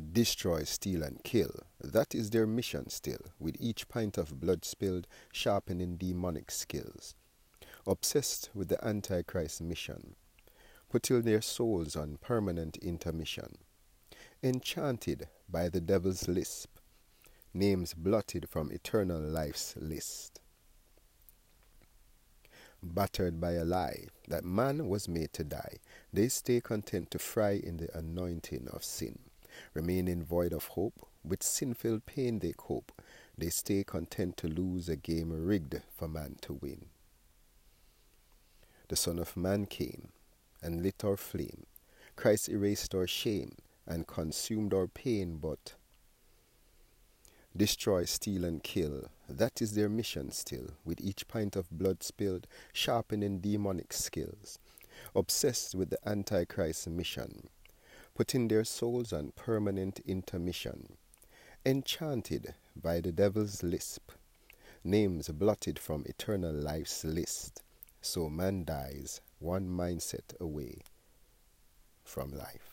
Destroy, steal, and kill. That is their mission still, with each pint of blood spilled, sharpening demonic skills. Obsessed with the Antichrist mission, putting their souls on permanent intermission. Enchanted by the devil's lisp, names blotted from eternal life's list. Battered by a lie that man was made to die, they stay content to fry in the anointing of sin. Remaining void of hope, with sin-filled pain they cope. They stay content to lose a game rigged for man to win. The Son of Man came and lit our flame. Christ erased our shame and consumed our pain, but destroy, steal, and kill. That is their mission still, with each pint of blood spilled, sharpening demonic skills. Obsessed with the Antichrist mission, putting their souls on permanent intermission. Enchanted by the devil's lisp, names blotted from eternal life's list. So man dies one mindset away from life.